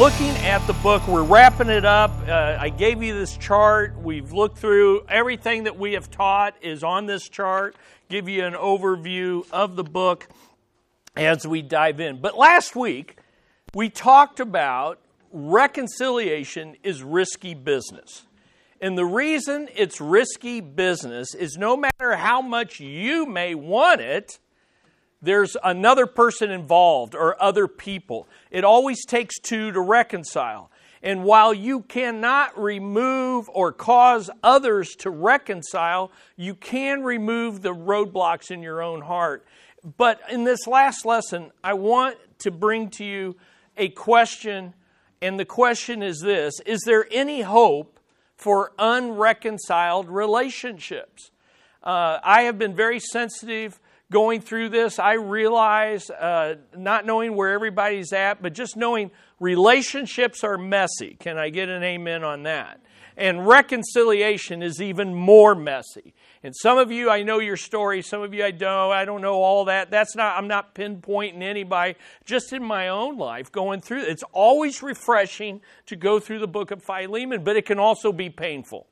looking at the book. We're wrapping it up. Uh, I gave you this chart. We've looked through everything that we have taught is on this chart. Give you an overview of the book as we dive in. But last week, we talked about reconciliation is risky business. And the reason it's risky business is no matter how much you may want it, there's another person involved or other people. It always takes two to reconcile. And while you cannot remove or cause others to reconcile, you can remove the roadblocks in your own heart. But in this last lesson, I want to bring to you a question, and the question is this Is there any hope for unreconciled relationships? Uh, I have been very sensitive going through this, I realize, uh, not knowing where everybody's at, but just knowing relationships are messy. Can I get an amen on that? And reconciliation is even more messy. And some of you, I know your story. Some of you, I don't. I don't know all that. That's not. I'm not pinpointing anybody. Just in my own life, going through. It's always refreshing to go through the book of Philemon, but it can also be painful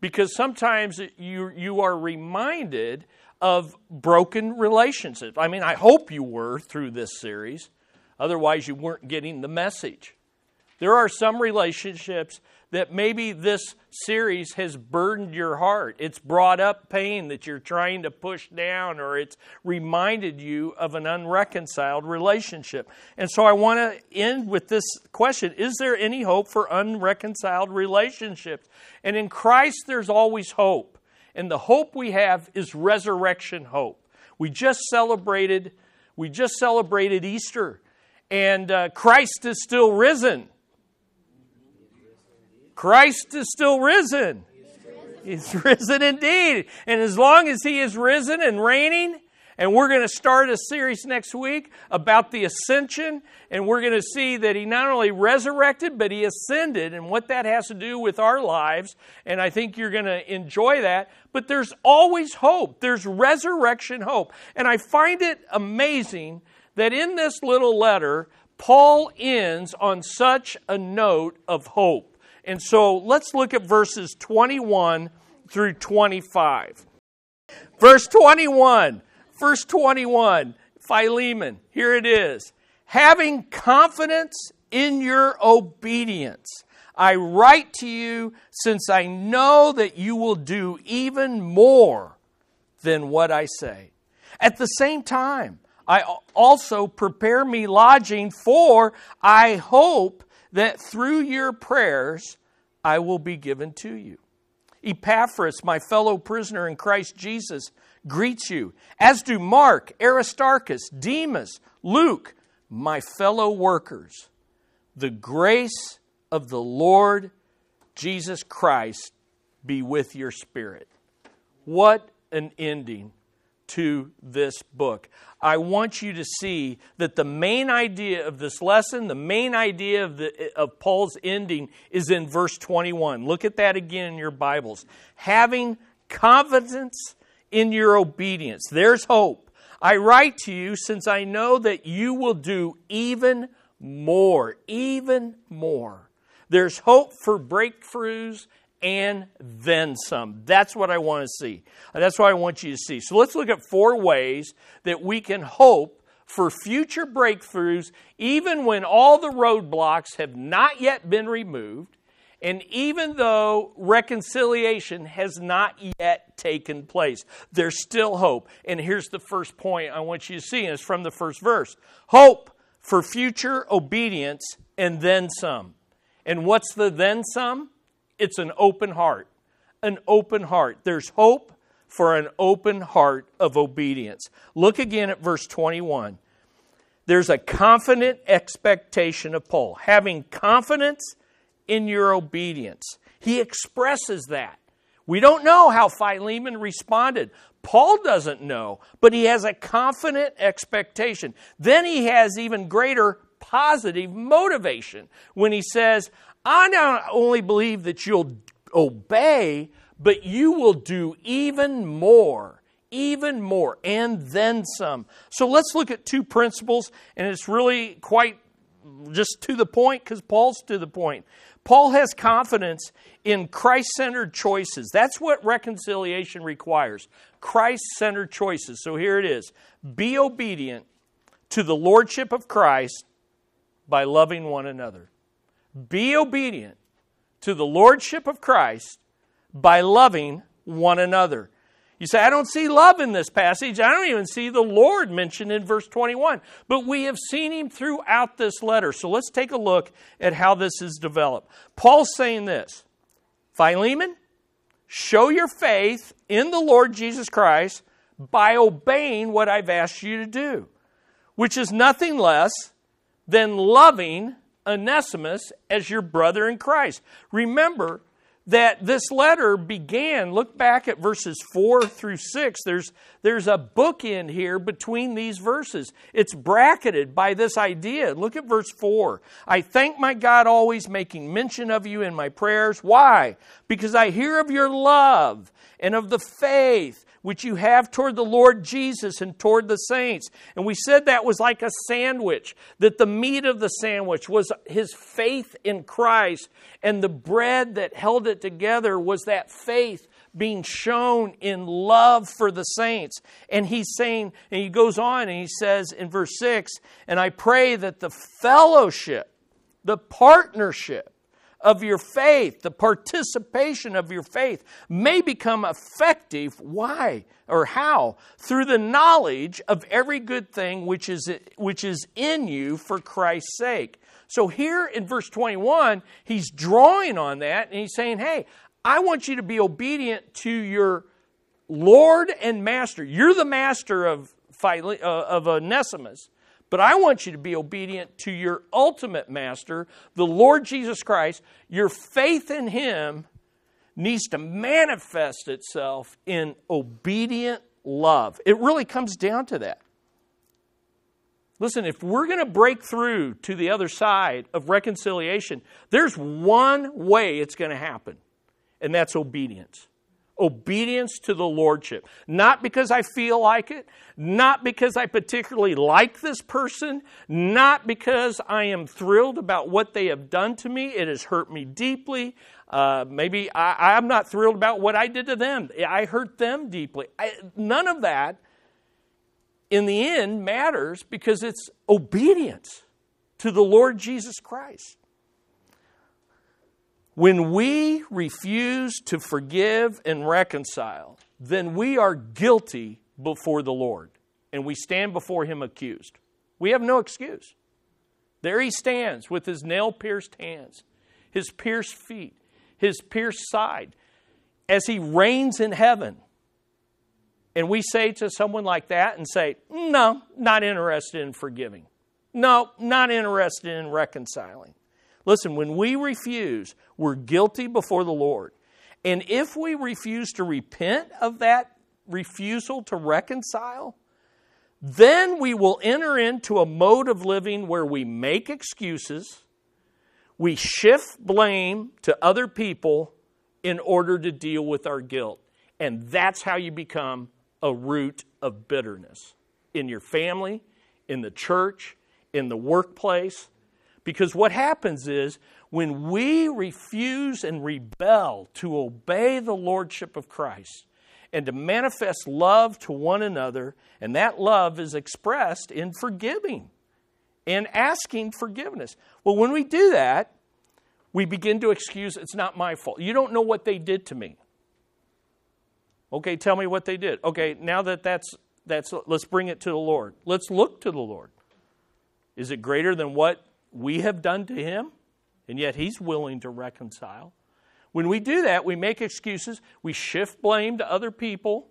because sometimes you you are reminded of broken relationships. I mean, I hope you were through this series, otherwise, you weren't getting the message. There are some relationships that maybe this series has burdened your heart. It's brought up pain that you're trying to push down, or it's reminded you of an unreconciled relationship. And so I want to end with this question Is there any hope for unreconciled relationships? And in Christ, there's always hope. And the hope we have is resurrection hope. We just celebrated, we just celebrated Easter, and uh, Christ is still risen. Christ is still risen. He's risen indeed. And as long as He is risen and reigning, and we're going to start a series next week about the ascension. And we're going to see that he not only resurrected, but he ascended and what that has to do with our lives. And I think you're going to enjoy that. But there's always hope, there's resurrection hope. And I find it amazing that in this little letter, Paul ends on such a note of hope. And so let's look at verses 21 through 25. Verse 21 Verse 21, Philemon, here it is. Having confidence in your obedience, I write to you since I know that you will do even more than what I say. At the same time, I also prepare me lodging, for I hope that through your prayers I will be given to you. Epaphras, my fellow prisoner in Christ Jesus, greets you, as do Mark, Aristarchus, Demas, Luke, my fellow workers. The grace of the Lord Jesus Christ be with your spirit. What an ending to this book. I want you to see that the main idea of this lesson, the main idea of, the, of Paul's ending, is in verse 21. Look at that again in your Bibles. Having confidence in your obedience. There's hope. I write to you since I know that you will do even more, even more. There's hope for breakthroughs and then some. That's what I want to see. That's what I want you to see. So let's look at four ways that we can hope for future breakthroughs, even when all the roadblocks have not yet been removed, and even though reconciliation has not yet taken place. There's still hope. And here's the first point I want you to see, and it's from the first verse hope for future obedience and then some. And what's the then some? It's an open heart. An open heart. There's hope for an open heart of obedience. Look again at verse 21. There's a confident expectation of Paul, having confidence in your obedience. He expresses that. We don't know how Philemon responded. Paul doesn't know, but he has a confident expectation. Then he has even greater positive motivation when he says, I not only believe that you'll obey, but you will do even more, even more, and then some. So let's look at two principles, and it's really quite just to the point because Paul's to the point. Paul has confidence in Christ centered choices. That's what reconciliation requires Christ centered choices. So here it is be obedient to the lordship of Christ by loving one another. Be obedient to the lordship of Christ by loving one another. You say, I don't see love in this passage. I don't even see the Lord mentioned in verse 21. But we have seen him throughout this letter. So let's take a look at how this is developed. Paul's saying this Philemon, show your faith in the Lord Jesus Christ by obeying what I've asked you to do, which is nothing less than loving Onesimus as your brother in Christ. Remember, that this letter began. Look back at verses 4 through 6. There's, there's a book in here between these verses. It's bracketed by this idea. Look at verse 4. I thank my God always making mention of you in my prayers. Why? Because I hear of your love and of the faith which you have toward the Lord Jesus and toward the saints. And we said that was like a sandwich, that the meat of the sandwich was his faith in Christ, and the bread that held it together was that faith being shown in love for the saints. And he's saying, and he goes on and he says in verse 6 And I pray that the fellowship, the partnership, of your faith, the participation of your faith, may become effective. Why or how? Through the knowledge of every good thing which is, which is in you for Christ's sake. So here in verse 21, he's drawing on that and he's saying, Hey, I want you to be obedient to your Lord and Master. You're the master of, uh, of Onesimus. But I want you to be obedient to your ultimate master, the Lord Jesus Christ. Your faith in him needs to manifest itself in obedient love. It really comes down to that. Listen, if we're going to break through to the other side of reconciliation, there's one way it's going to happen, and that's obedience obedience to the Lordship. Not because I feel like it, not because I particularly like this person, not because I am thrilled about what they have done to me. It has hurt me deeply. Uh, maybe I, am not thrilled about what I did to them. I hurt them deeply. I, none of that, in the end, matters because it's obedience to the Lord Jesus Christ. When we refuse to forgive and reconcile, then we are guilty before the Lord and we stand before Him accused. We have no excuse. There He stands with His nail pierced hands, His pierced feet, His pierced side, as He reigns in heaven. And we say to someone like that and say, No, not interested in forgiving. No, not interested in reconciling. Listen, when we refuse, we're guilty before the Lord. And if we refuse to repent of that refusal to reconcile, then we will enter into a mode of living where we make excuses, we shift blame to other people in order to deal with our guilt. And that's how you become a root of bitterness in your family, in the church, in the workplace, because what happens is when we refuse and rebel to obey the Lordship of Christ and to manifest love to one another, and that love is expressed in forgiving and asking forgiveness. Well, when we do that, we begin to excuse it's not my fault. You don't know what they did to me. Okay, tell me what they did. Okay, now that that's that's let's bring it to the Lord. Let's look to the Lord. Is it greater than what we have done to him, and yet he's willing to reconcile. When we do that, we make excuses, we shift blame to other people.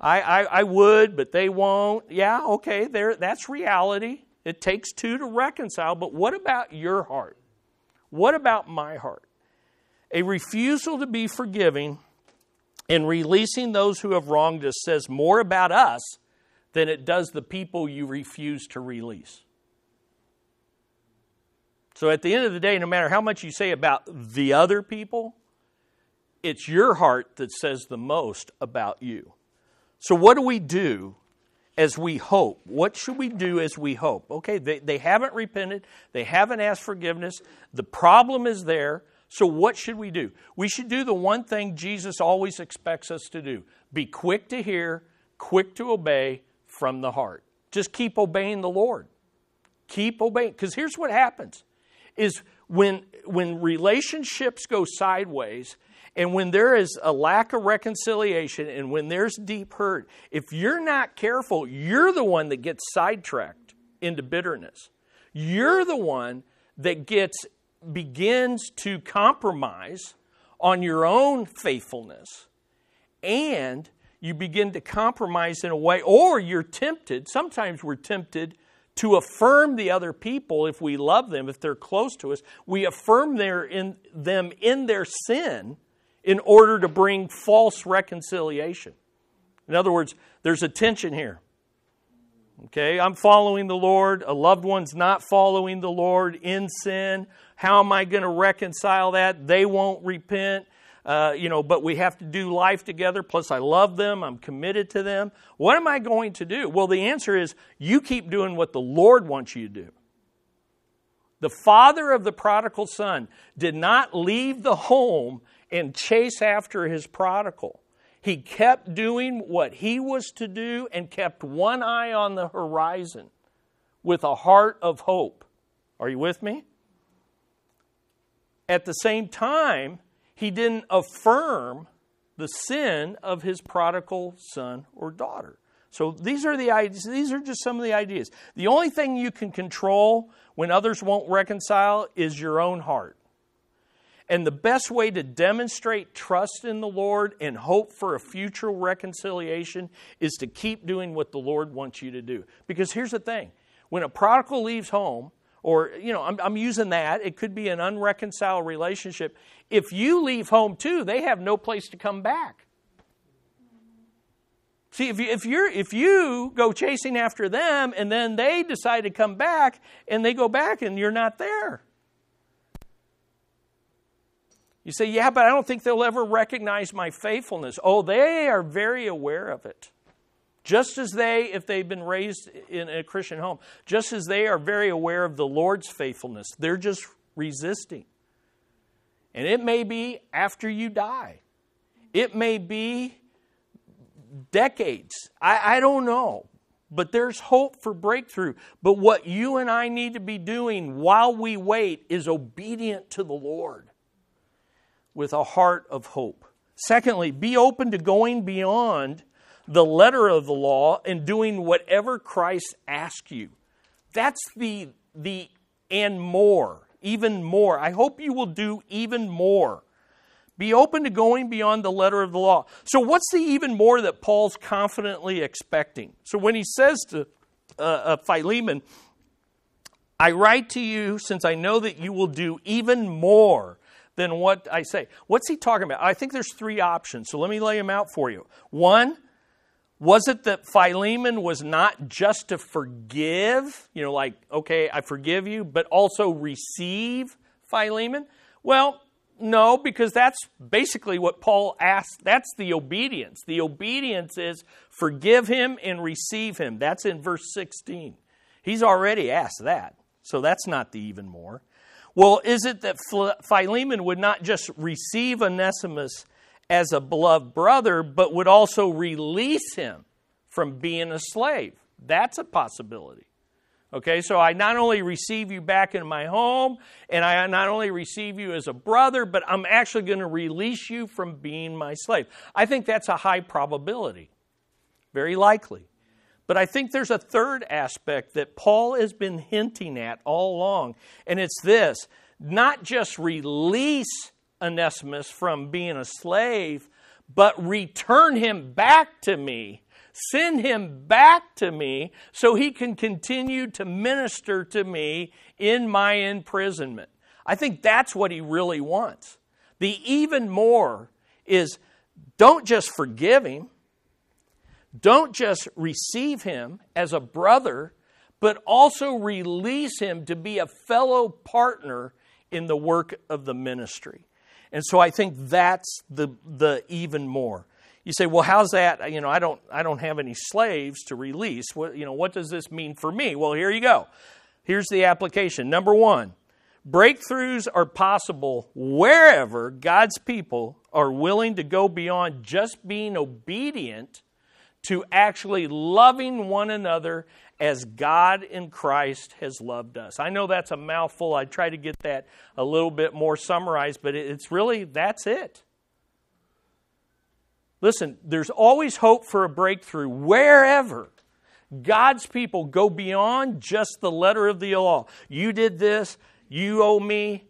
I, I, I would, but they won't. Yeah, okay, there, that's reality. It takes two to reconcile, but what about your heart? What about my heart? A refusal to be forgiving and releasing those who have wronged us says more about us than it does the people you refuse to release. So at the end of the day, no matter how much you say about the other people, it's your heart that says the most about you. So, what do we do as we hope. What should we do as we hope? Okay, they, they haven't repented, they haven't asked forgiveness, the problem is there. So, what should we do? We should do the one thing Jesus always expects us to do be quick to hear, quick to obey from the heart. Just keep obeying the Lord. Keep obeying. Because here's what happens is when, when relationships go sideways, and when there is a lack of reconciliation and when there's deep hurt, if you're not careful, you're the one that gets sidetracked into bitterness. You're the one that gets begins to compromise on your own faithfulness and you begin to compromise in a way or you're tempted sometimes we're tempted to affirm the other people if we love them if they're close to us we affirm their in, them in their sin in order to bring false reconciliation. In other words, there's a tension here. Okay, I'm following the Lord, a loved one's not following the Lord in sin. How am I going to reconcile that? They won't repent. Uh, you know, but we have to do life together. Plus, I love them. I'm committed to them. What am I going to do? Well, the answer is you keep doing what the Lord wants you to do. The father of the prodigal son did not leave the home and chase after his prodigal. He kept doing what he was to do and kept one eye on the horizon with a heart of hope. Are you with me? At the same time, he didn't affirm the sin of his prodigal son or daughter. So these are the ideas, these are just some of the ideas. The only thing you can control when others won't reconcile is your own heart. And the best way to demonstrate trust in the Lord and hope for a future reconciliation is to keep doing what the Lord wants you to do. Because here's the thing when a prodigal leaves home, or, you know, I'm, I'm using that, it could be an unreconciled relationship. If you leave home too, they have no place to come back. See, if you, if, you're, if you go chasing after them and then they decide to come back and they go back and you're not there, you say, yeah, but I don't think they'll ever recognize my faithfulness. Oh, they are very aware of it. Just as they, if they've been raised in a Christian home, just as they are very aware of the Lord's faithfulness, they're just resisting. And it may be after you die, it may be decades. I, I don't know. But there's hope for breakthrough. But what you and I need to be doing while we wait is obedient to the Lord with a heart of hope. Secondly, be open to going beyond the letter of the law and doing whatever Christ asks you. That's the, the and more, even more. I hope you will do even more. Be open to going beyond the letter of the law. So, what's the even more that Paul's confidently expecting? So, when he says to uh, uh, Philemon, I write to you since I know that you will do even more than what I say. What's he talking about? I think there's three options, so let me lay them out for you. One, was it that Philemon was not just to forgive, you know, like, okay, I forgive you, but also receive Philemon? Well, no, because that's basically what Paul asked. That's the obedience. The obedience is forgive him and receive him. That's in verse 16. He's already asked that. So that's not the even more. Well, is it that Philemon would not just receive Onesimus as a beloved brother, but would also release him from being a slave? That's a possibility. Okay, so I not only receive you back in my home, and I not only receive you as a brother, but I'm actually going to release you from being my slave. I think that's a high probability. Very likely. But I think there's a third aspect that Paul has been hinting at all along, and it's this not just release Onesimus from being a slave, but return him back to me. Send him back to me so he can continue to minister to me in my imprisonment. I think that's what he really wants. The even more is don't just forgive him, don't just receive him as a brother, but also release him to be a fellow partner in the work of the ministry. And so I think that's the, the even more. You say, well, how's that? You know, I don't, I don't have any slaves to release. What, you know, what does this mean for me? Well, here you go. Here's the application. Number one, breakthroughs are possible wherever God's people are willing to go beyond just being obedient to actually loving one another as God in Christ has loved us. I know that's a mouthful. I try to get that a little bit more summarized, but it's really that's it. Listen, there's always hope for a breakthrough wherever God's people go beyond just the letter of the law. You did this, you owe me,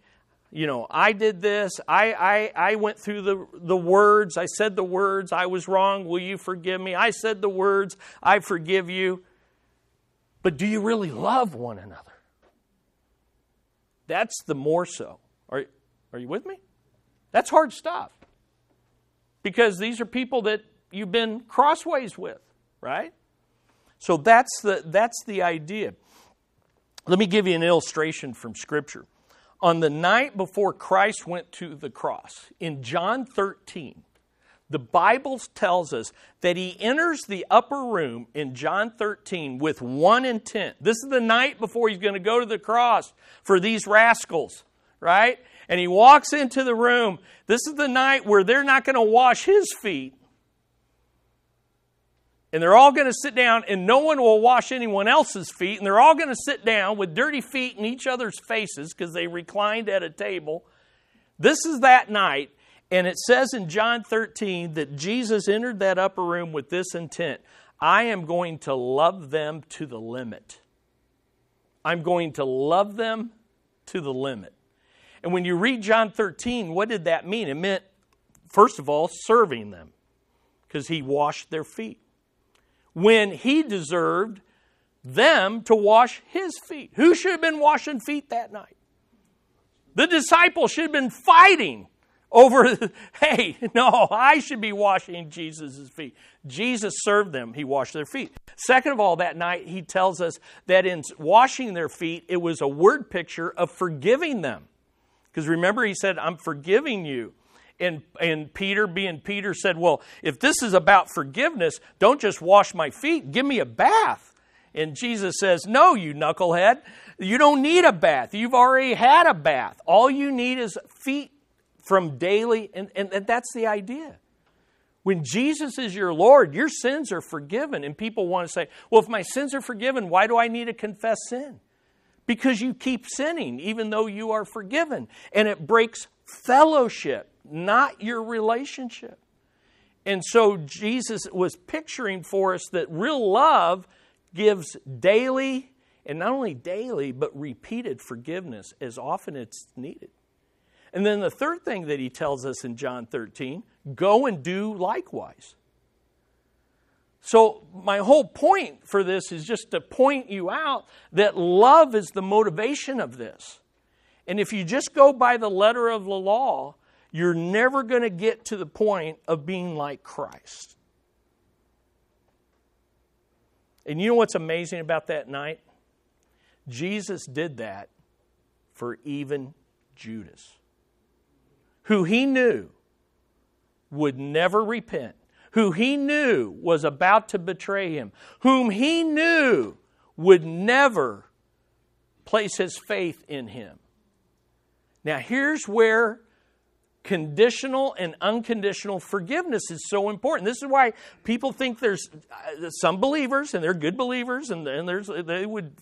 you know, I did this, I, I, I went through the, the words, I said the words, I was wrong, will you forgive me? I said the words, I forgive you. But do you really love one another? That's the more so. Are, are you with me? That's hard stuff because these are people that you've been crossways with, right? So that's the, that's the idea. Let me give you an illustration from Scripture. On the night before Christ went to the cross, in John 13, the Bible tells us that he enters the upper room in John 13 with one intent. This is the night before he's going to go to the cross for these rascals, right? and he walks into the room. This is the night where they're not going to wash his feet. And they're all going to sit down, and no one will wash anyone else's feet. And they're all going to sit down with dirty feet in each other's faces because they reclined at a table. This is that night. And it says in John 13 that Jesus entered that upper room with this intent I am going to love them to the limit. I'm going to love them to the limit. And when you read John 13, what did that mean? It meant, first of all, serving them, because he washed their feet. When he deserved them to wash his feet. Who should have been washing feet that night? The disciples should have been fighting over, hey, no, I should be washing Jesus' feet. Jesus served them, he washed their feet. Second of all, that night, he tells us that in washing their feet, it was a word picture of forgiving them. Because remember, he said, I'm forgiving you. And, and Peter, being Peter, said, Well, if this is about forgiveness, don't just wash my feet, give me a bath. And Jesus says, No, you knucklehead. You don't need a bath. You've already had a bath. All you need is feet from daily, and, and, and that's the idea. When Jesus is your Lord, your sins are forgiven. And people want to say, Well, if my sins are forgiven, why do I need to confess sin? because you keep sinning even though you are forgiven. And it breaks fellowship, not your relationship. And so Jesus was picturing for us that real love gives daily, and not only daily, but repeated forgiveness as often as it's needed. And then the third thing that he tells us in John 13 go and do likewise. So, my whole point for this is just to point you out that love is the motivation of this. And if you just go by the letter of the law, you're never going to get to the point of being like Christ. And you know what's amazing about that night? Jesus did that for even Judas, who he knew would never repent who he knew was about to betray him, whom he knew would never place his faith in him. Now, here's where conditional and unconditional forgiveness is so important. This is why people think there's uh, some believers, and they're good believers, and, and there's, they would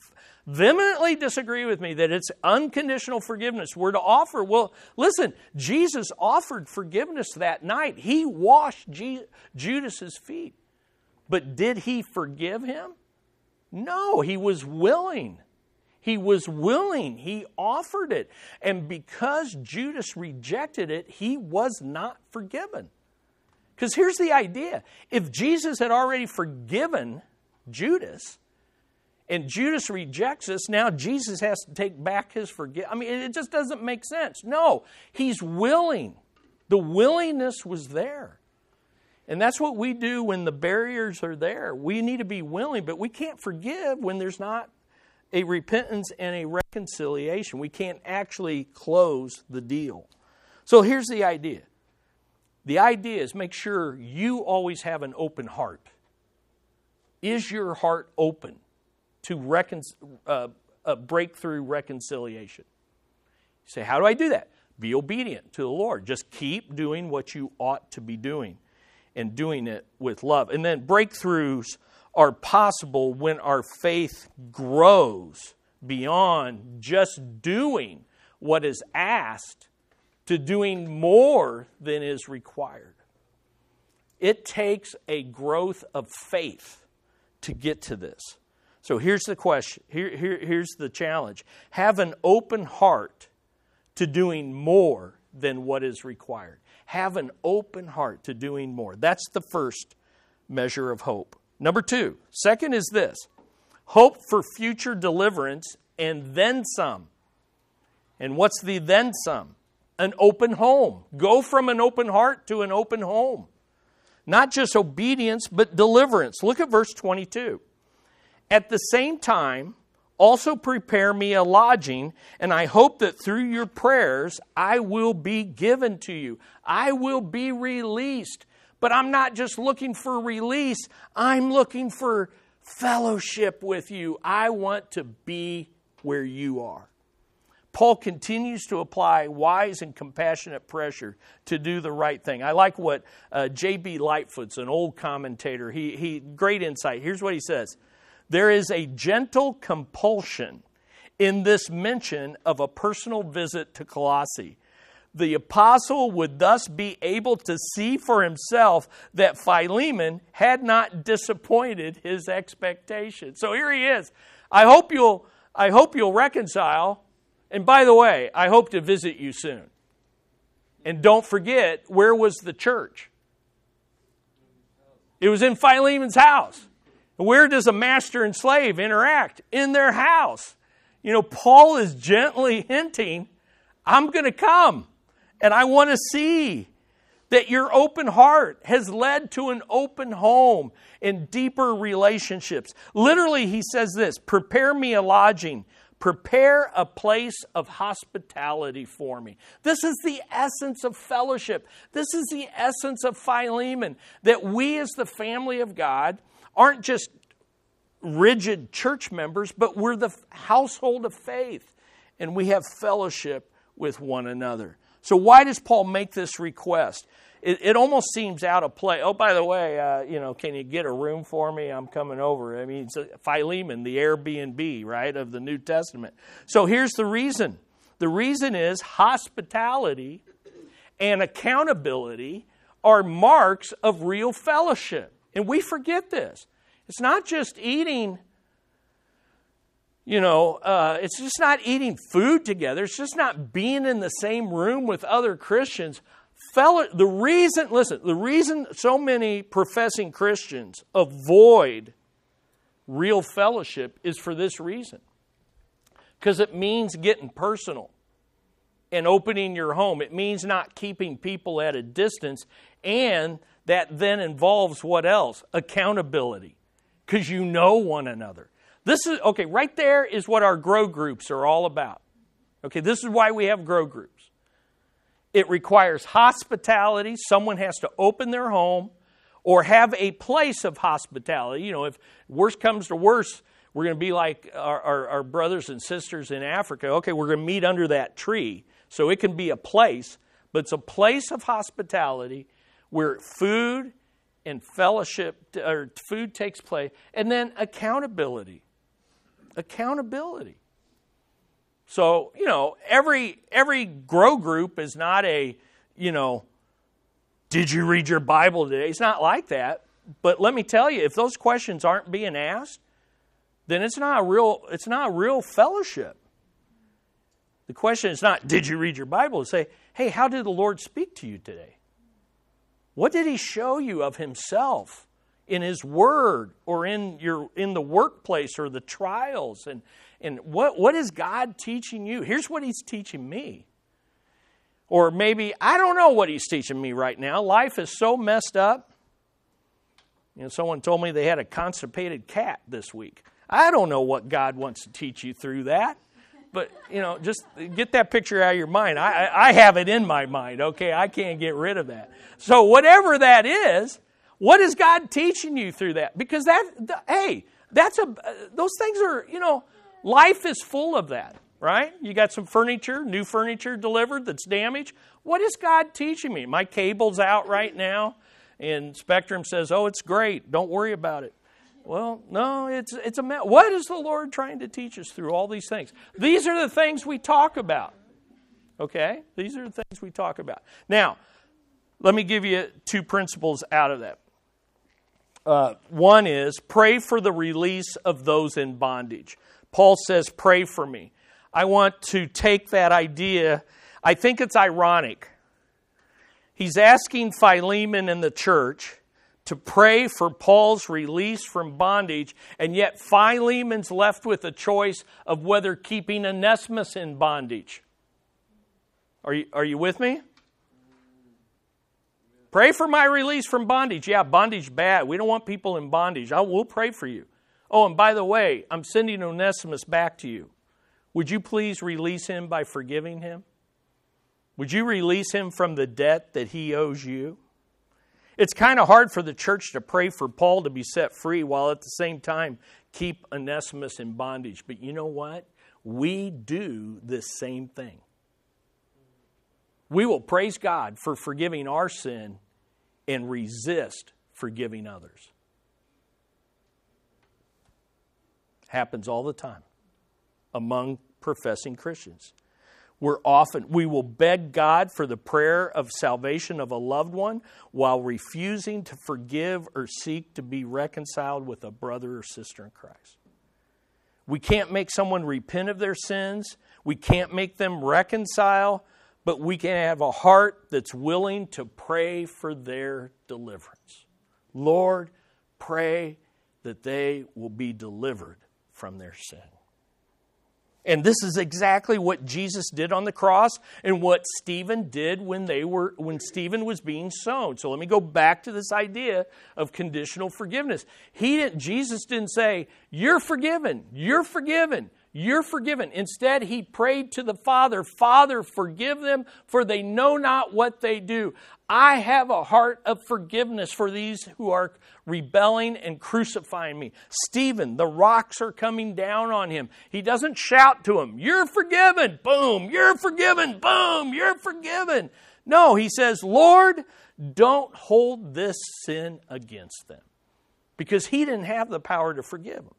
vehemently disagree with me that it's unconditional forgiveness we're to offer. Well, listen, Jesus offered forgiveness that night. He washed G- Judas's feet. But did he forgive him? No, he was willing. He was willing. He offered it. And because Judas rejected it, he was not forgiven. Because here's the idea if Jesus had already forgiven Judas, and Judas rejects us, now Jesus has to take back his forgiveness. I mean, it just doesn't make sense. No, he's willing. The willingness was there. And that's what we do when the barriers are there. We need to be willing, but we can't forgive when there's not a repentance and a reconciliation. We can't actually close the deal. So here's the idea The idea is make sure you always have an open heart. Is your heart open to recon- uh, uh, breakthrough reconciliation? You say, How do I do that? Be obedient to the Lord. Just keep doing what you ought to be doing and doing it with love. And then breakthroughs are possible when our faith grows beyond just doing what is asked to doing more than is required. It takes a growth of faith to get to this. So here's the question. Here, here, here's the challenge. Have an open heart to doing more than what is required. Have an open heart to doing more. That's the first measure of hope. Number two, second is this hope for future deliverance and then some. And what's the then some? An open home. Go from an open heart to an open home. Not just obedience, but deliverance. Look at verse 22. At the same time, also prepare me a lodging, and I hope that through your prayers I will be given to you. I will be released. But I'm not just looking for release, I'm looking for fellowship with you. I want to be where you are. Paul continues to apply wise and compassionate pressure to do the right thing. I like what uh, J.B. Lightfoot's an old commentator. He, he great insight. Here's what he says. There is a gentle compulsion in this mention of a personal visit to Colossae. The apostle would thus be able to see for himself that Philemon had not disappointed his expectation. So here he is. I hope you'll I hope you'll reconcile. And by the way, I hope to visit you soon. And don't forget, where was the church? It was in Philemon's house. Where does a master and slave interact? In their house. You know, Paul is gently hinting, I'm going to come and I want to see that your open heart has led to an open home and deeper relationships. Literally, he says this prepare me a lodging, prepare a place of hospitality for me. This is the essence of fellowship. This is the essence of Philemon, that we as the family of God aren't just rigid church members, but we're the household of faith and we have fellowship with one another. So, why does Paul make this request? It, it almost seems out of place. Oh, by the way, uh, you know, can you get a room for me? I'm coming over. I mean, Philemon, the Airbnb, right, of the New Testament. So, here's the reason the reason is hospitality and accountability are marks of real fellowship. And we forget this. It's not just eating, you know, uh, it's just not eating food together. It's just not being in the same room with other Christians. Fellow, the reason, listen, the reason so many professing Christians avoid real fellowship is for this reason. Because it means getting personal and opening your home. It means not keeping people at a distance. And that then involves what else? Accountability because you know one another. This is, okay, right there is what our grow groups are all about. Okay, this is why we have grow groups. It requires hospitality. Someone has to open their home or have a place of hospitality. You know, if worst comes to worst, we're going to be like our, our, our brothers and sisters in Africa. Okay, we're going to meet under that tree. So it can be a place, but it's a place of hospitality where food and fellowship or food takes place, and then accountability. Accountability. So, you know, every every grow group is not a, you know, did you read your Bible today? It's not like that. But let me tell you, if those questions aren't being asked, then it's not a real it's not a real fellowship. The question is not, did you read your Bible? It's say, hey, how did the Lord speak to you today? What did he show you of himself in his word or in your in the workplace or the trials and and what what is God teaching you? Here's what he's teaching me. Or maybe I don't know what he's teaching me right now. Life is so messed up. You know, someone told me they had a constipated cat this week. I don't know what God wants to teach you through that. But, you know, just get that picture out of your mind. I, I have it in my mind, okay? I can't get rid of that. So, whatever that is, what is God teaching you through that? Because that, the, hey, that's a, uh, those things are, you know, life is full of that, right? You got some furniture, new furniture delivered that's damaged. What is God teaching me? My cable's out right now, and Spectrum says, oh, it's great. Don't worry about it. Well, no, it's, it's a What is the Lord trying to teach us through all these things? These are the things we talk about. Okay? These are the things we talk about. Now, let me give you two principles out of that. Uh, one is pray for the release of those in bondage. Paul says, Pray for me. I want to take that idea. I think it's ironic. He's asking Philemon and the church to pray for Paul's release from bondage, and yet Philemon's left with a choice of whether keeping Onesimus in bondage. Are you, are you with me? Pray for my release from bondage. Yeah, bondage bad. We don't want people in bondage. I will pray for you. Oh, and by the way, I'm sending Onesimus back to you. Would you please release him by forgiving him? Would you release him from the debt that he owes you? It's kind of hard for the church to pray for Paul to be set free while at the same time keep Onesimus in bondage. But you know what? We do the same thing. We will praise God for forgiving our sin and resist forgiving others. Happens all the time among professing Christians. We're often we will beg God for the prayer of salvation of a loved one while refusing to forgive or seek to be reconciled with a brother or sister in Christ. We can't make someone repent of their sins. We can't make them reconcile, but we can have a heart that's willing to pray for their deliverance. Lord, pray that they will be delivered from their sin. And this is exactly what Jesus did on the cross and what Stephen did when they were when Stephen was being sown. So let me go back to this idea of conditional forgiveness. He didn't Jesus didn't say, "You're forgiven. You're forgiven. You're forgiven." Instead, he prayed to the Father, "Father, forgive them, for they know not what they do." I have a heart of forgiveness for these who are rebelling and crucifying me. Stephen, the rocks are coming down on him. He doesn't shout to him, You're forgiven. Boom. You're forgiven. Boom. You're forgiven. No, he says, Lord, don't hold this sin against them. Because he didn't have the power to forgive them.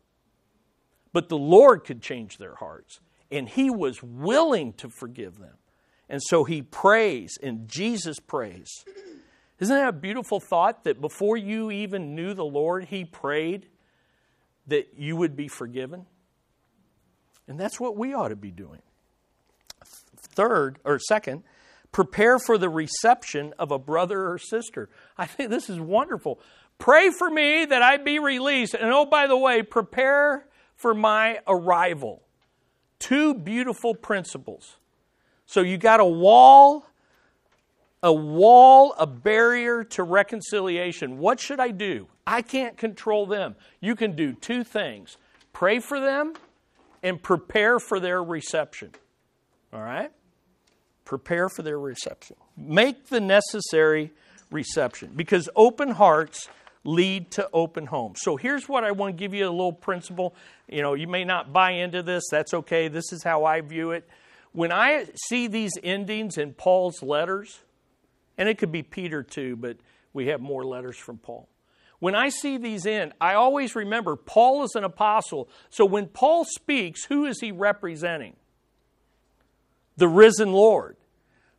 But the Lord could change their hearts, and he was willing to forgive them. And so he prays, and Jesus prays. Isn't that a beautiful thought that before you even knew the Lord, he prayed that you would be forgiven? And that's what we ought to be doing. Third, or second, prepare for the reception of a brother or sister. I think this is wonderful. Pray for me that I be released. And oh, by the way, prepare for my arrival. Two beautiful principles. So you got a wall, a wall, a barrier to reconciliation. What should I do? I can't control them. You can do two things pray for them and prepare for their reception. All right? Prepare for their reception. Make the necessary reception because open hearts lead to open homes. So here's what I want to give you a little principle. You know, you may not buy into this, that's okay. This is how I view it when I see these endings in Paul's letters, and it could be Peter too, but we have more letters from Paul. When I see these end, I always remember Paul is an apostle. So when Paul speaks, who is he representing? The risen Lord.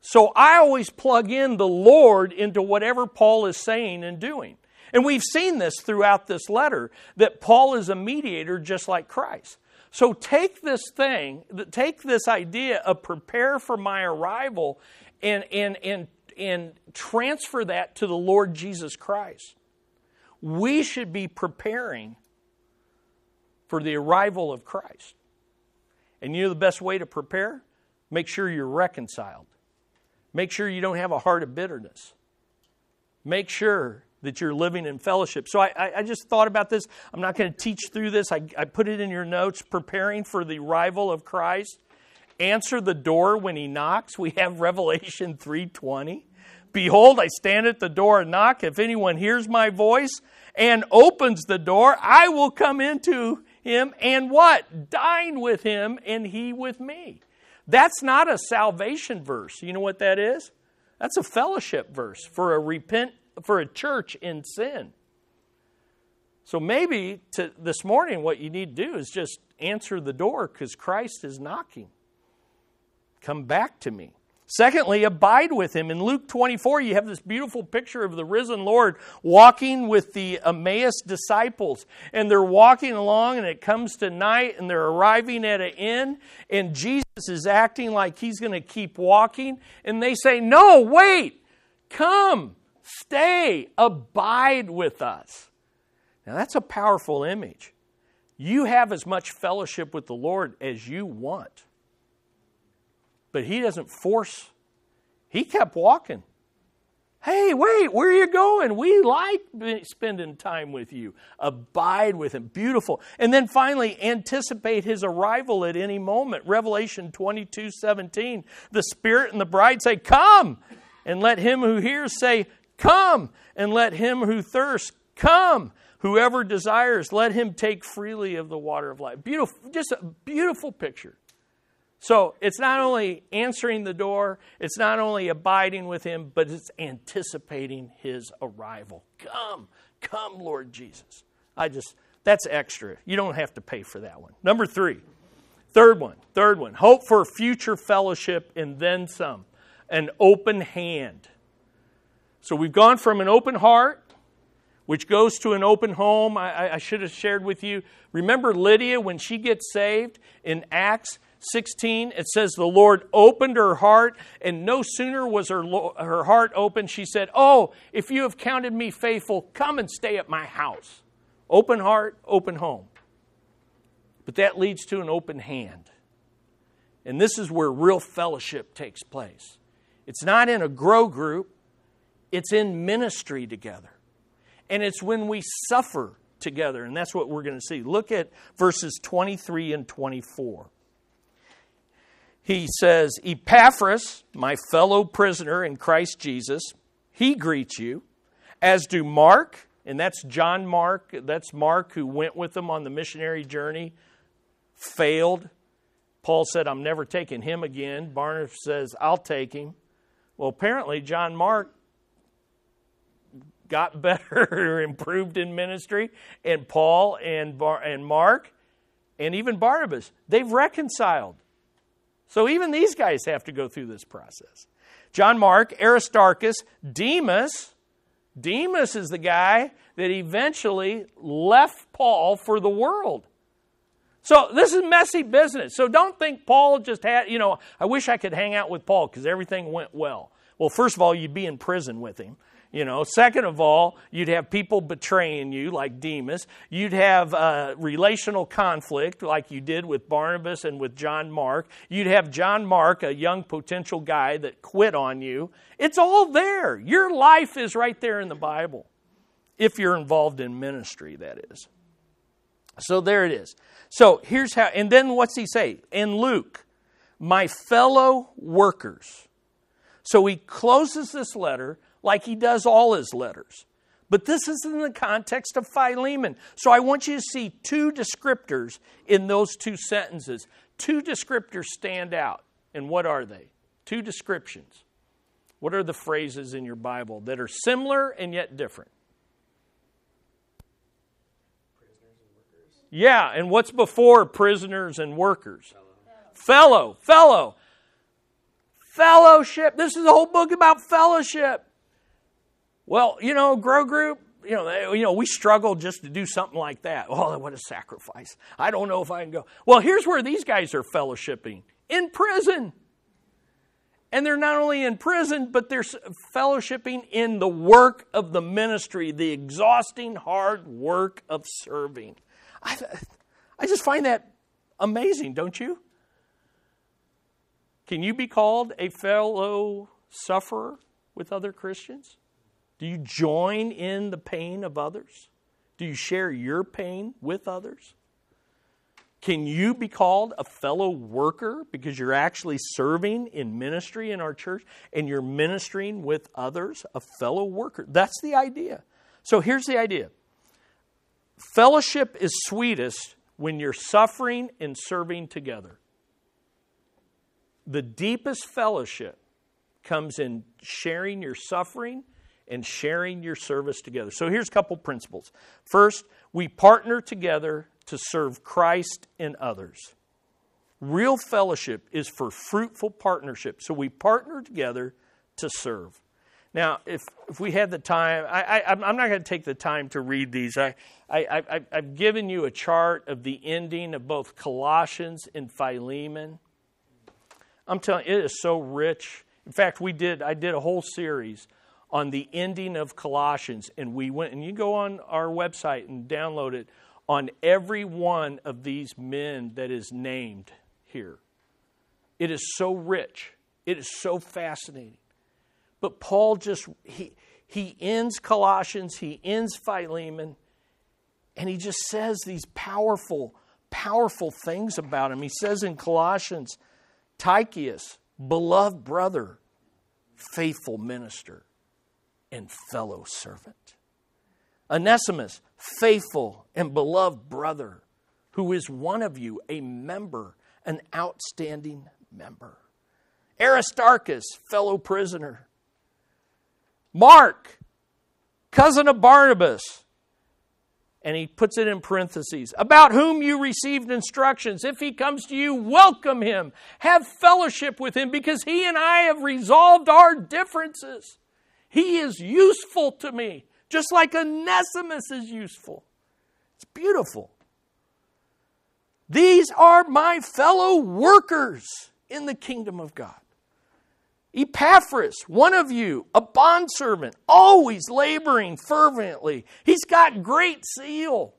So I always plug in the Lord into whatever Paul is saying and doing. And we've seen this throughout this letter that Paul is a mediator just like Christ. So take this thing, take this idea of prepare for my arrival and, and, and, and transfer that to the Lord Jesus Christ. We should be preparing for the arrival of Christ. And you know the best way to prepare? Make sure you're reconciled. Make sure you don't have a heart of bitterness. Make sure that you're living in fellowship. So I, I just thought about this. I'm not going to teach through this. I, I put it in your notes, preparing for the arrival of Christ. answer the door when he knocks. We have Revelation 3:20. Behold, I stand at the door and knock. If anyone hears my voice and opens the door, I will come into him and what? Dine with him and he with me. That's not a salvation verse. You know what that is? That's a fellowship verse for a repent for a church in sin. So maybe to, this morning what you need to do is just answer the door because Christ is knocking. Come back to me. Secondly, abide with him. In Luke 24, you have this beautiful picture of the risen Lord walking with the Emmaus disciples. And they're walking along, and it comes to night, and they're arriving at an inn, and Jesus is acting like he's going to keep walking. And they say, No, wait, come, stay, abide with us. Now, that's a powerful image. You have as much fellowship with the Lord as you want. But he doesn't force, he kept walking. Hey, wait, where are you going? We like spending time with you. Abide with him. Beautiful. And then finally, anticipate his arrival at any moment. Revelation 22 17. The Spirit and the bride say, Come. And let him who hears say, Come. And let him who thirsts, come. Whoever desires, let him take freely of the water of life. Beautiful, just a beautiful picture. So it's not only answering the door, it's not only abiding with him, but it's anticipating his arrival. Come, come, Lord Jesus. I just, that's extra. You don't have to pay for that one. Number three, third one, third one, hope for future fellowship and then some. An open hand. So we've gone from an open heart which goes to an open home. I, I, should have shared with you. Remember Lydia when she gets saved in Acts 16? It says the Lord opened her heart, and no sooner was her, her heart open, she said, Oh, if you have counted me faithful, come and stay at my house. Open heart, open home. But that leads to an open hand. And this is where real fellowship takes place. It's not in a grow group, it's in ministry together. And it's when we suffer together, and that's what we're going to see. Look at verses 23 and 24. He says, Epaphras, my fellow prisoner in Christ Jesus, he greets you, as do Mark, and that's John Mark. That's Mark who went with them on the missionary journey, failed. Paul said, I'm never taking him again. Barnabas says, I'll take him. Well, apparently, John Mark got better, improved in ministry, and Paul and, Bar- and Mark and even Barnabas, they've reconciled. So even these guys have to go through this process. John Mark, Aristarchus, Demas. Demas is the guy that eventually left Paul for the world. So this is messy business. So don't think Paul just had, you know, I wish I could hang out with Paul because everything went well. Well, first of all, you'd be in prison with him. You know, second of all, you'd have people betraying you, like Demas. You'd have uh, relational conflict, like you did with Barnabas and with John Mark. You'd have John Mark, a young potential guy that quit on you. It's all there. Your life is right there in the Bible, if you're involved in ministry, that is. So there it is. So here's how, and then what's he say? In Luke, my fellow workers. So he closes this letter like he does all his letters. But this is in the context of Philemon. So I want you to see two descriptors in those two sentences. Two descriptors stand out. And what are they? Two descriptions. What are the phrases in your Bible that are similar and yet different? Prisoners and workers. yeah, and what's before prisoners and workers? Fellow. Fellow. Fellow. Fellowship. This is a whole book about fellowship. Well, you know, grow group, you know, you know, we struggle just to do something like that. Oh, what a sacrifice. I don't know if I can go. Well, here's where these guys are fellowshipping in prison. And they're not only in prison, but they're fellowshipping in the work of the ministry, the exhausting, hard work of serving. I, I just find that amazing, don't you? Can you be called a fellow sufferer with other Christians? Do you join in the pain of others? Do you share your pain with others? Can you be called a fellow worker because you're actually serving in ministry in our church and you're ministering with others, a fellow worker? That's the idea. So here's the idea fellowship is sweetest when you're suffering and serving together. The deepest fellowship comes in sharing your suffering and sharing your service together. So here's a couple principles. First, we partner together to serve Christ and others. Real fellowship is for fruitful partnership. So we partner together to serve. Now, if, if we had the time, I, I, am not going to take the time to read these. I, I, I, I've given you a chart of the ending of both Colossians and Philemon. I'm telling you, it is so rich. In fact, we did, I did a whole series on the ending of Colossians, and we went, and you go on our website and download it on every one of these men that is named here. It is so rich, it is so fascinating. But Paul just, he, he ends Colossians, he ends Philemon, and he just says these powerful, powerful things about him. He says in Colossians, Tychicus, beloved brother, faithful minister and fellow servant. Onesimus, faithful and beloved brother, who is one of you, a member, an outstanding member. Aristarchus, fellow prisoner. Mark, cousin of Barnabas. And he puts it in parentheses about whom you received instructions. If he comes to you, welcome him. Have fellowship with him because he and I have resolved our differences. He is useful to me, just like Onesimus is useful. It's beautiful. These are my fellow workers in the kingdom of God. Epaphras, one of you, a bondservant, always laboring fervently. He's got great zeal.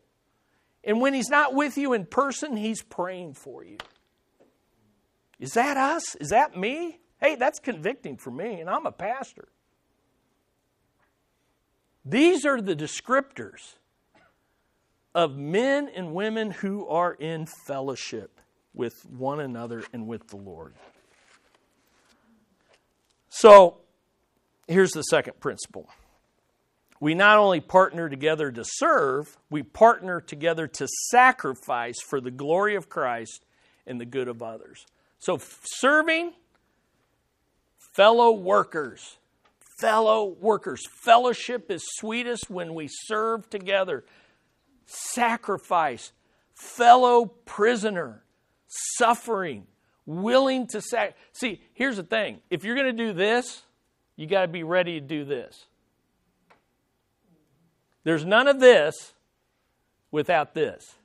And when he's not with you in person, he's praying for you. Is that us? Is that me? Hey, that's convicting for me, and I'm a pastor. These are the descriptors of men and women who are in fellowship with one another and with the Lord. So, here's the second principle. We not only partner together to serve, we partner together to sacrifice for the glory of Christ and the good of others. So, serving fellow workers fellow workers. Fellowship is sweetest when we serve together. Sacrifice, fellow prisoner, suffering, willing to sac. See, here's the thing if you're going to do this, you got to be ready to do this. There's none of this without this.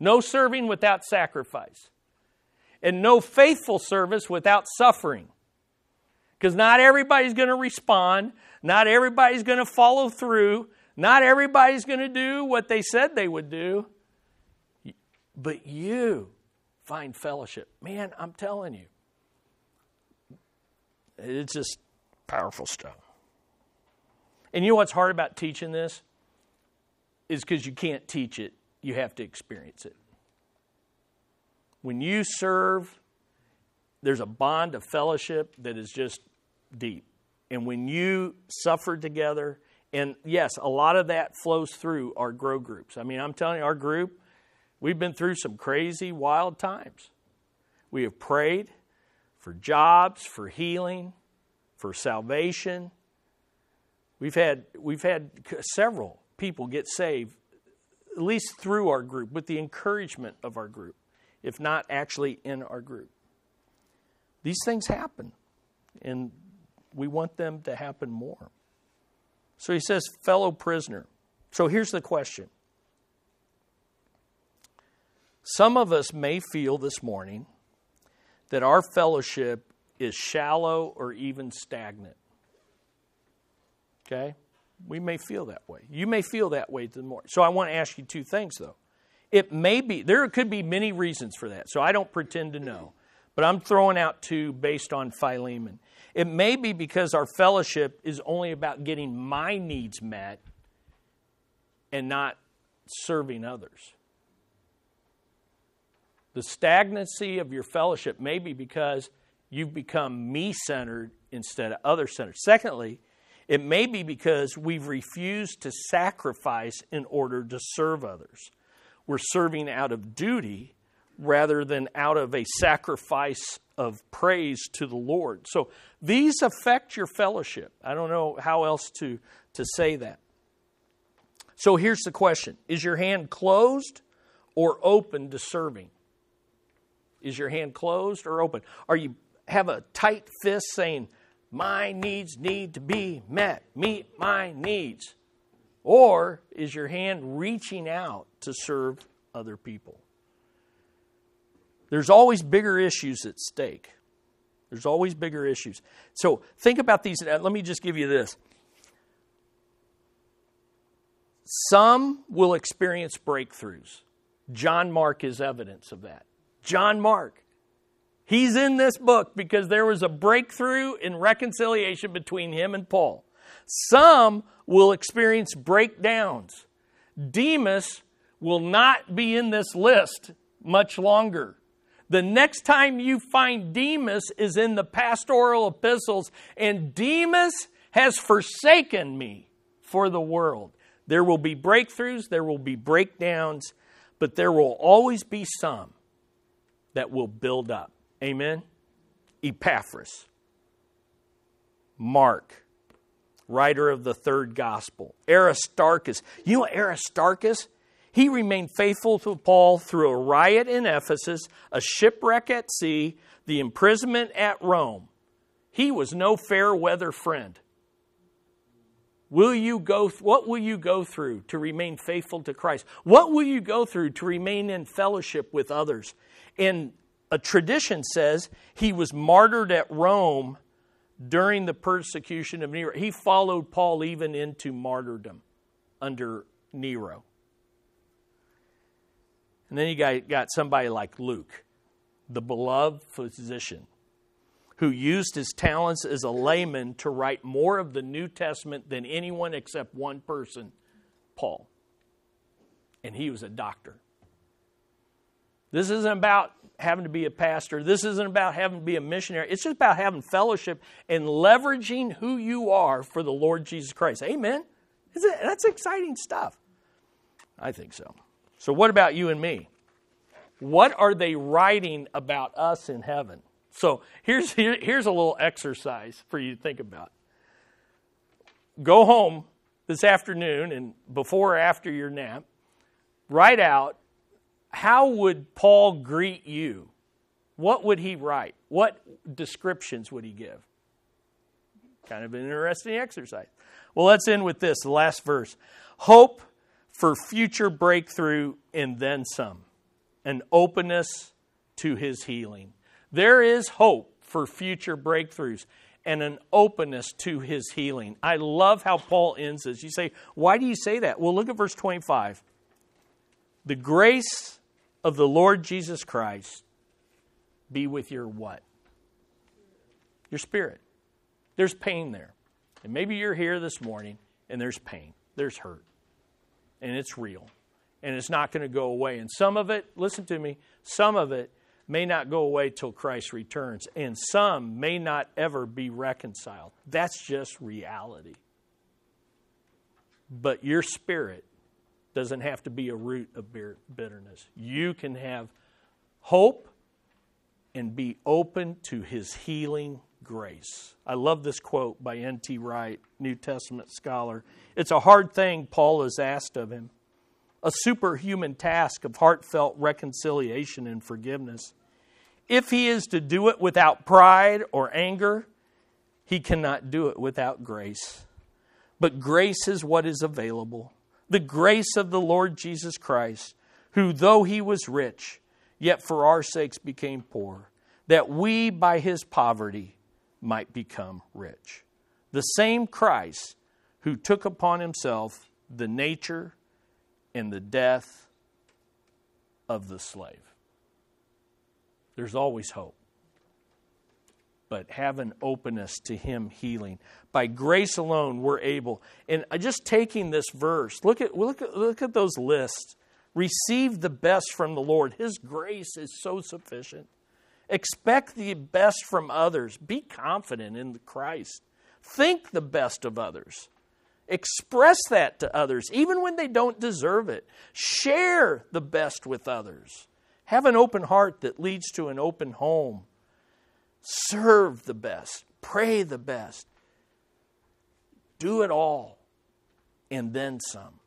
No serving without sacrifice. And no faithful service without suffering. Because not everybody's going to respond, not everybody's going to follow through, not everybody's going to do what they said they would do. But you find fellowship. Man, I'm telling you, it's just powerful stuff. And you know what's hard about teaching this? Is because you can't teach it, you have to experience it. When you serve, there's a bond of fellowship that is just deep. And when you suffer together, and yes, a lot of that flows through our grow groups. I mean, I'm telling you, our group, we've been through some crazy, wild times. We have prayed for jobs, for healing, for salvation. We've had, we've had several people get saved, at least through our group, with the encouragement of our group, if not actually in our group. These things happen. And we want them to happen more. So he says, fellow prisoner. So here's the question. Some of us may feel this morning that our fellowship is shallow or even stagnant. Okay? We may feel that way. You may feel that way the more. So I want to ask you two things though. It may be there could be many reasons for that. So I don't pretend to know. But I'm throwing out two based on Philemon. It may be because our fellowship is only about getting my needs met and not serving others. The stagnancy of your fellowship may be because you've become me centered instead of other centered. Secondly, it may be because we've refused to sacrifice in order to serve others. We're serving out of duty rather than out of a sacrifice of praise to the Lord. So these affect your fellowship. I don't know how else to, to say that. So here's the question Is your hand closed or open to serving? Is your hand closed or open? Are you have a tight fist saying, My needs need to be met, meet my needs? Or is your hand reaching out to serve other people? There's always bigger issues at stake. There's always bigger issues. So think about these. Let me just give you this. Some will experience breakthroughs. John Mark is evidence of that. John Mark. He's in this book because there was a breakthrough in reconciliation between him and Paul. Some will experience breakdowns. Demas will not be in this list much longer. The next time you find Demas is in the pastoral epistles, and Demas has forsaken me for the world. There will be breakthroughs, there will be breakdowns, but there will always be some that will build up. Amen? Epaphras, Mark, writer of the third gospel, Aristarchus. You know Aristarchus? He remained faithful to Paul through a riot in Ephesus, a shipwreck at sea, the imprisonment at Rome. He was no fair weather friend. Will you go what will you go through to remain faithful to Christ? What will you go through to remain in fellowship with others? And a tradition says he was martyred at Rome during the persecution of Nero. He followed Paul even into martyrdom under Nero. And then you got, got somebody like Luke, the beloved physician, who used his talents as a layman to write more of the New Testament than anyone except one person, Paul. And he was a doctor. This isn't about having to be a pastor. This isn't about having to be a missionary. It's just about having fellowship and leveraging who you are for the Lord Jesus Christ. Amen? That's exciting stuff. I think so. So, what about you and me? What are they writing about us in heaven? So, here's, here, here's a little exercise for you to think about. Go home this afternoon and before or after your nap, write out how would Paul greet you? What would he write? What descriptions would he give? Kind of an interesting exercise. Well, let's end with this, the last verse. Hope for future breakthrough and then some, an openness to his healing. There is hope for future breakthroughs and an openness to his healing. I love how Paul ends this. You say, why do you say that? Well, look at verse 25. The grace of the Lord Jesus Christ be with your what? Your spirit. There's pain there. And maybe you're here this morning and there's pain, there's hurt and it's real. And it's not going to go away. And some of it, listen to me, some of it may not go away till Christ returns. And some may not ever be reconciled. That's just reality. But your spirit doesn't have to be a root of bitterness. You can have hope and be open to his healing grace. I love this quote by N.T. Wright, New Testament scholar. It's a hard thing Paul has asked of him, a superhuman task of heartfelt reconciliation and forgiveness. If he is to do it without pride or anger, he cannot do it without grace. But grace is what is available the grace of the Lord Jesus Christ, who, though he was rich, yet for our sakes became poor, that we by his poverty might become rich. The same Christ who took upon himself the nature and the death of the slave. There's always hope. But have an openness to Him healing. By grace alone, we're able. And just taking this verse, look at, look at, look at those lists Receive the best from the Lord. His grace is so sufficient. Expect the best from others. Be confident in Christ. Think the best of others. Express that to others, even when they don't deserve it. Share the best with others. Have an open heart that leads to an open home. Serve the best. Pray the best. Do it all and then some.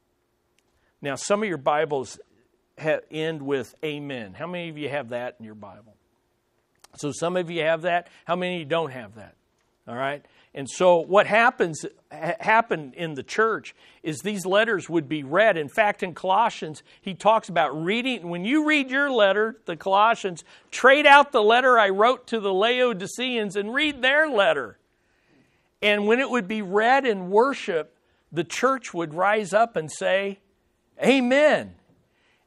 Now, some of your Bibles end with amen. How many of you have that in your Bible? So, some of you have that. How many don't have that? All right? And so what happens happened in the church is these letters would be read. In fact, in Colossians, he talks about reading when you read your letter, the Colossians, trade out the letter I wrote to the Laodiceans and read their letter. And when it would be read in worship, the church would rise up and say, Amen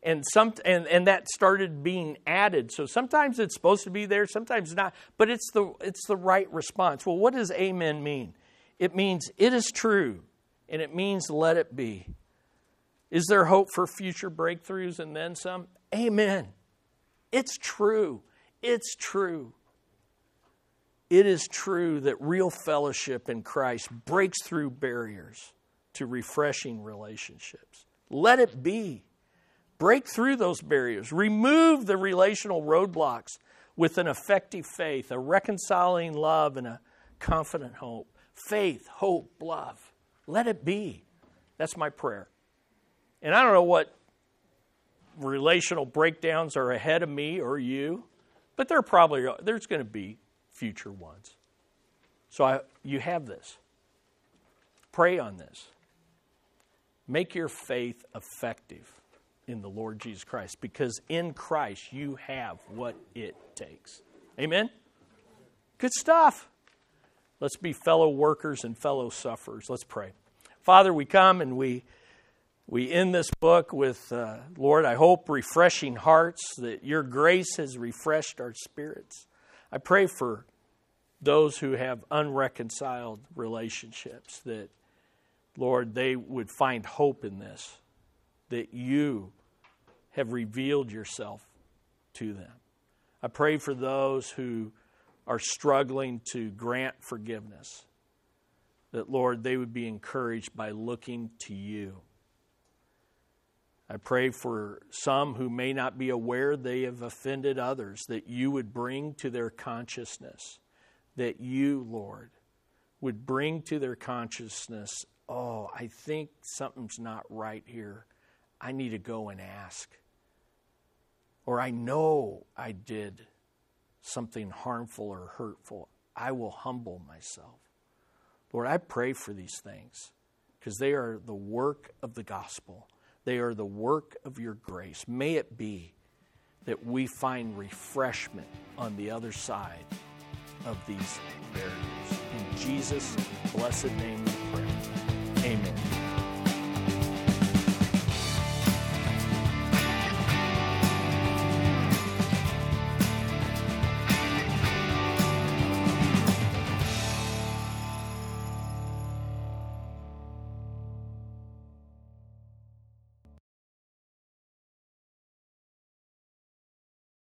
and some and, and that started being added. So sometimes it's supposed to be there sometimes not but it's the it's the right response. Well what does amen mean? It means it is true and it means let it be. Is there hope for future breakthroughs and then some? Amen. It's true. It's true. It is true that real fellowship in Christ breaks through barriers to refreshing relationships. Let it be Break through those barriers. Remove the relational roadblocks with an effective faith, a reconciling love, and a confident hope. Faith, hope, love. Let it be. That's my prayer. And I don't know what relational breakdowns are ahead of me or you, but there probably there's going to be future ones. So I, you have this. Pray on this. Make your faith effective in the Lord Jesus Christ because in Christ you have what it takes. Amen? Good stuff. Let's be fellow workers and fellow sufferers. Let's pray. Father, we come and we we end this book with uh, Lord, I hope refreshing hearts that your grace has refreshed our spirits. I pray for those who have unreconciled relationships that Lord, they would find hope in this, that you have revealed yourself to them. I pray for those who are struggling to grant forgiveness, that, Lord, they would be encouraged by looking to you. I pray for some who may not be aware they have offended others, that you would bring to their consciousness, that you, Lord, would bring to their consciousness, oh, I think something's not right here. I need to go and ask or I know I did something harmful or hurtful, I will humble myself. Lord, I pray for these things because they are the work of the gospel. They are the work of your grace. May it be that we find refreshment on the other side of these barriers. In Jesus' blessed name we pray. Amen.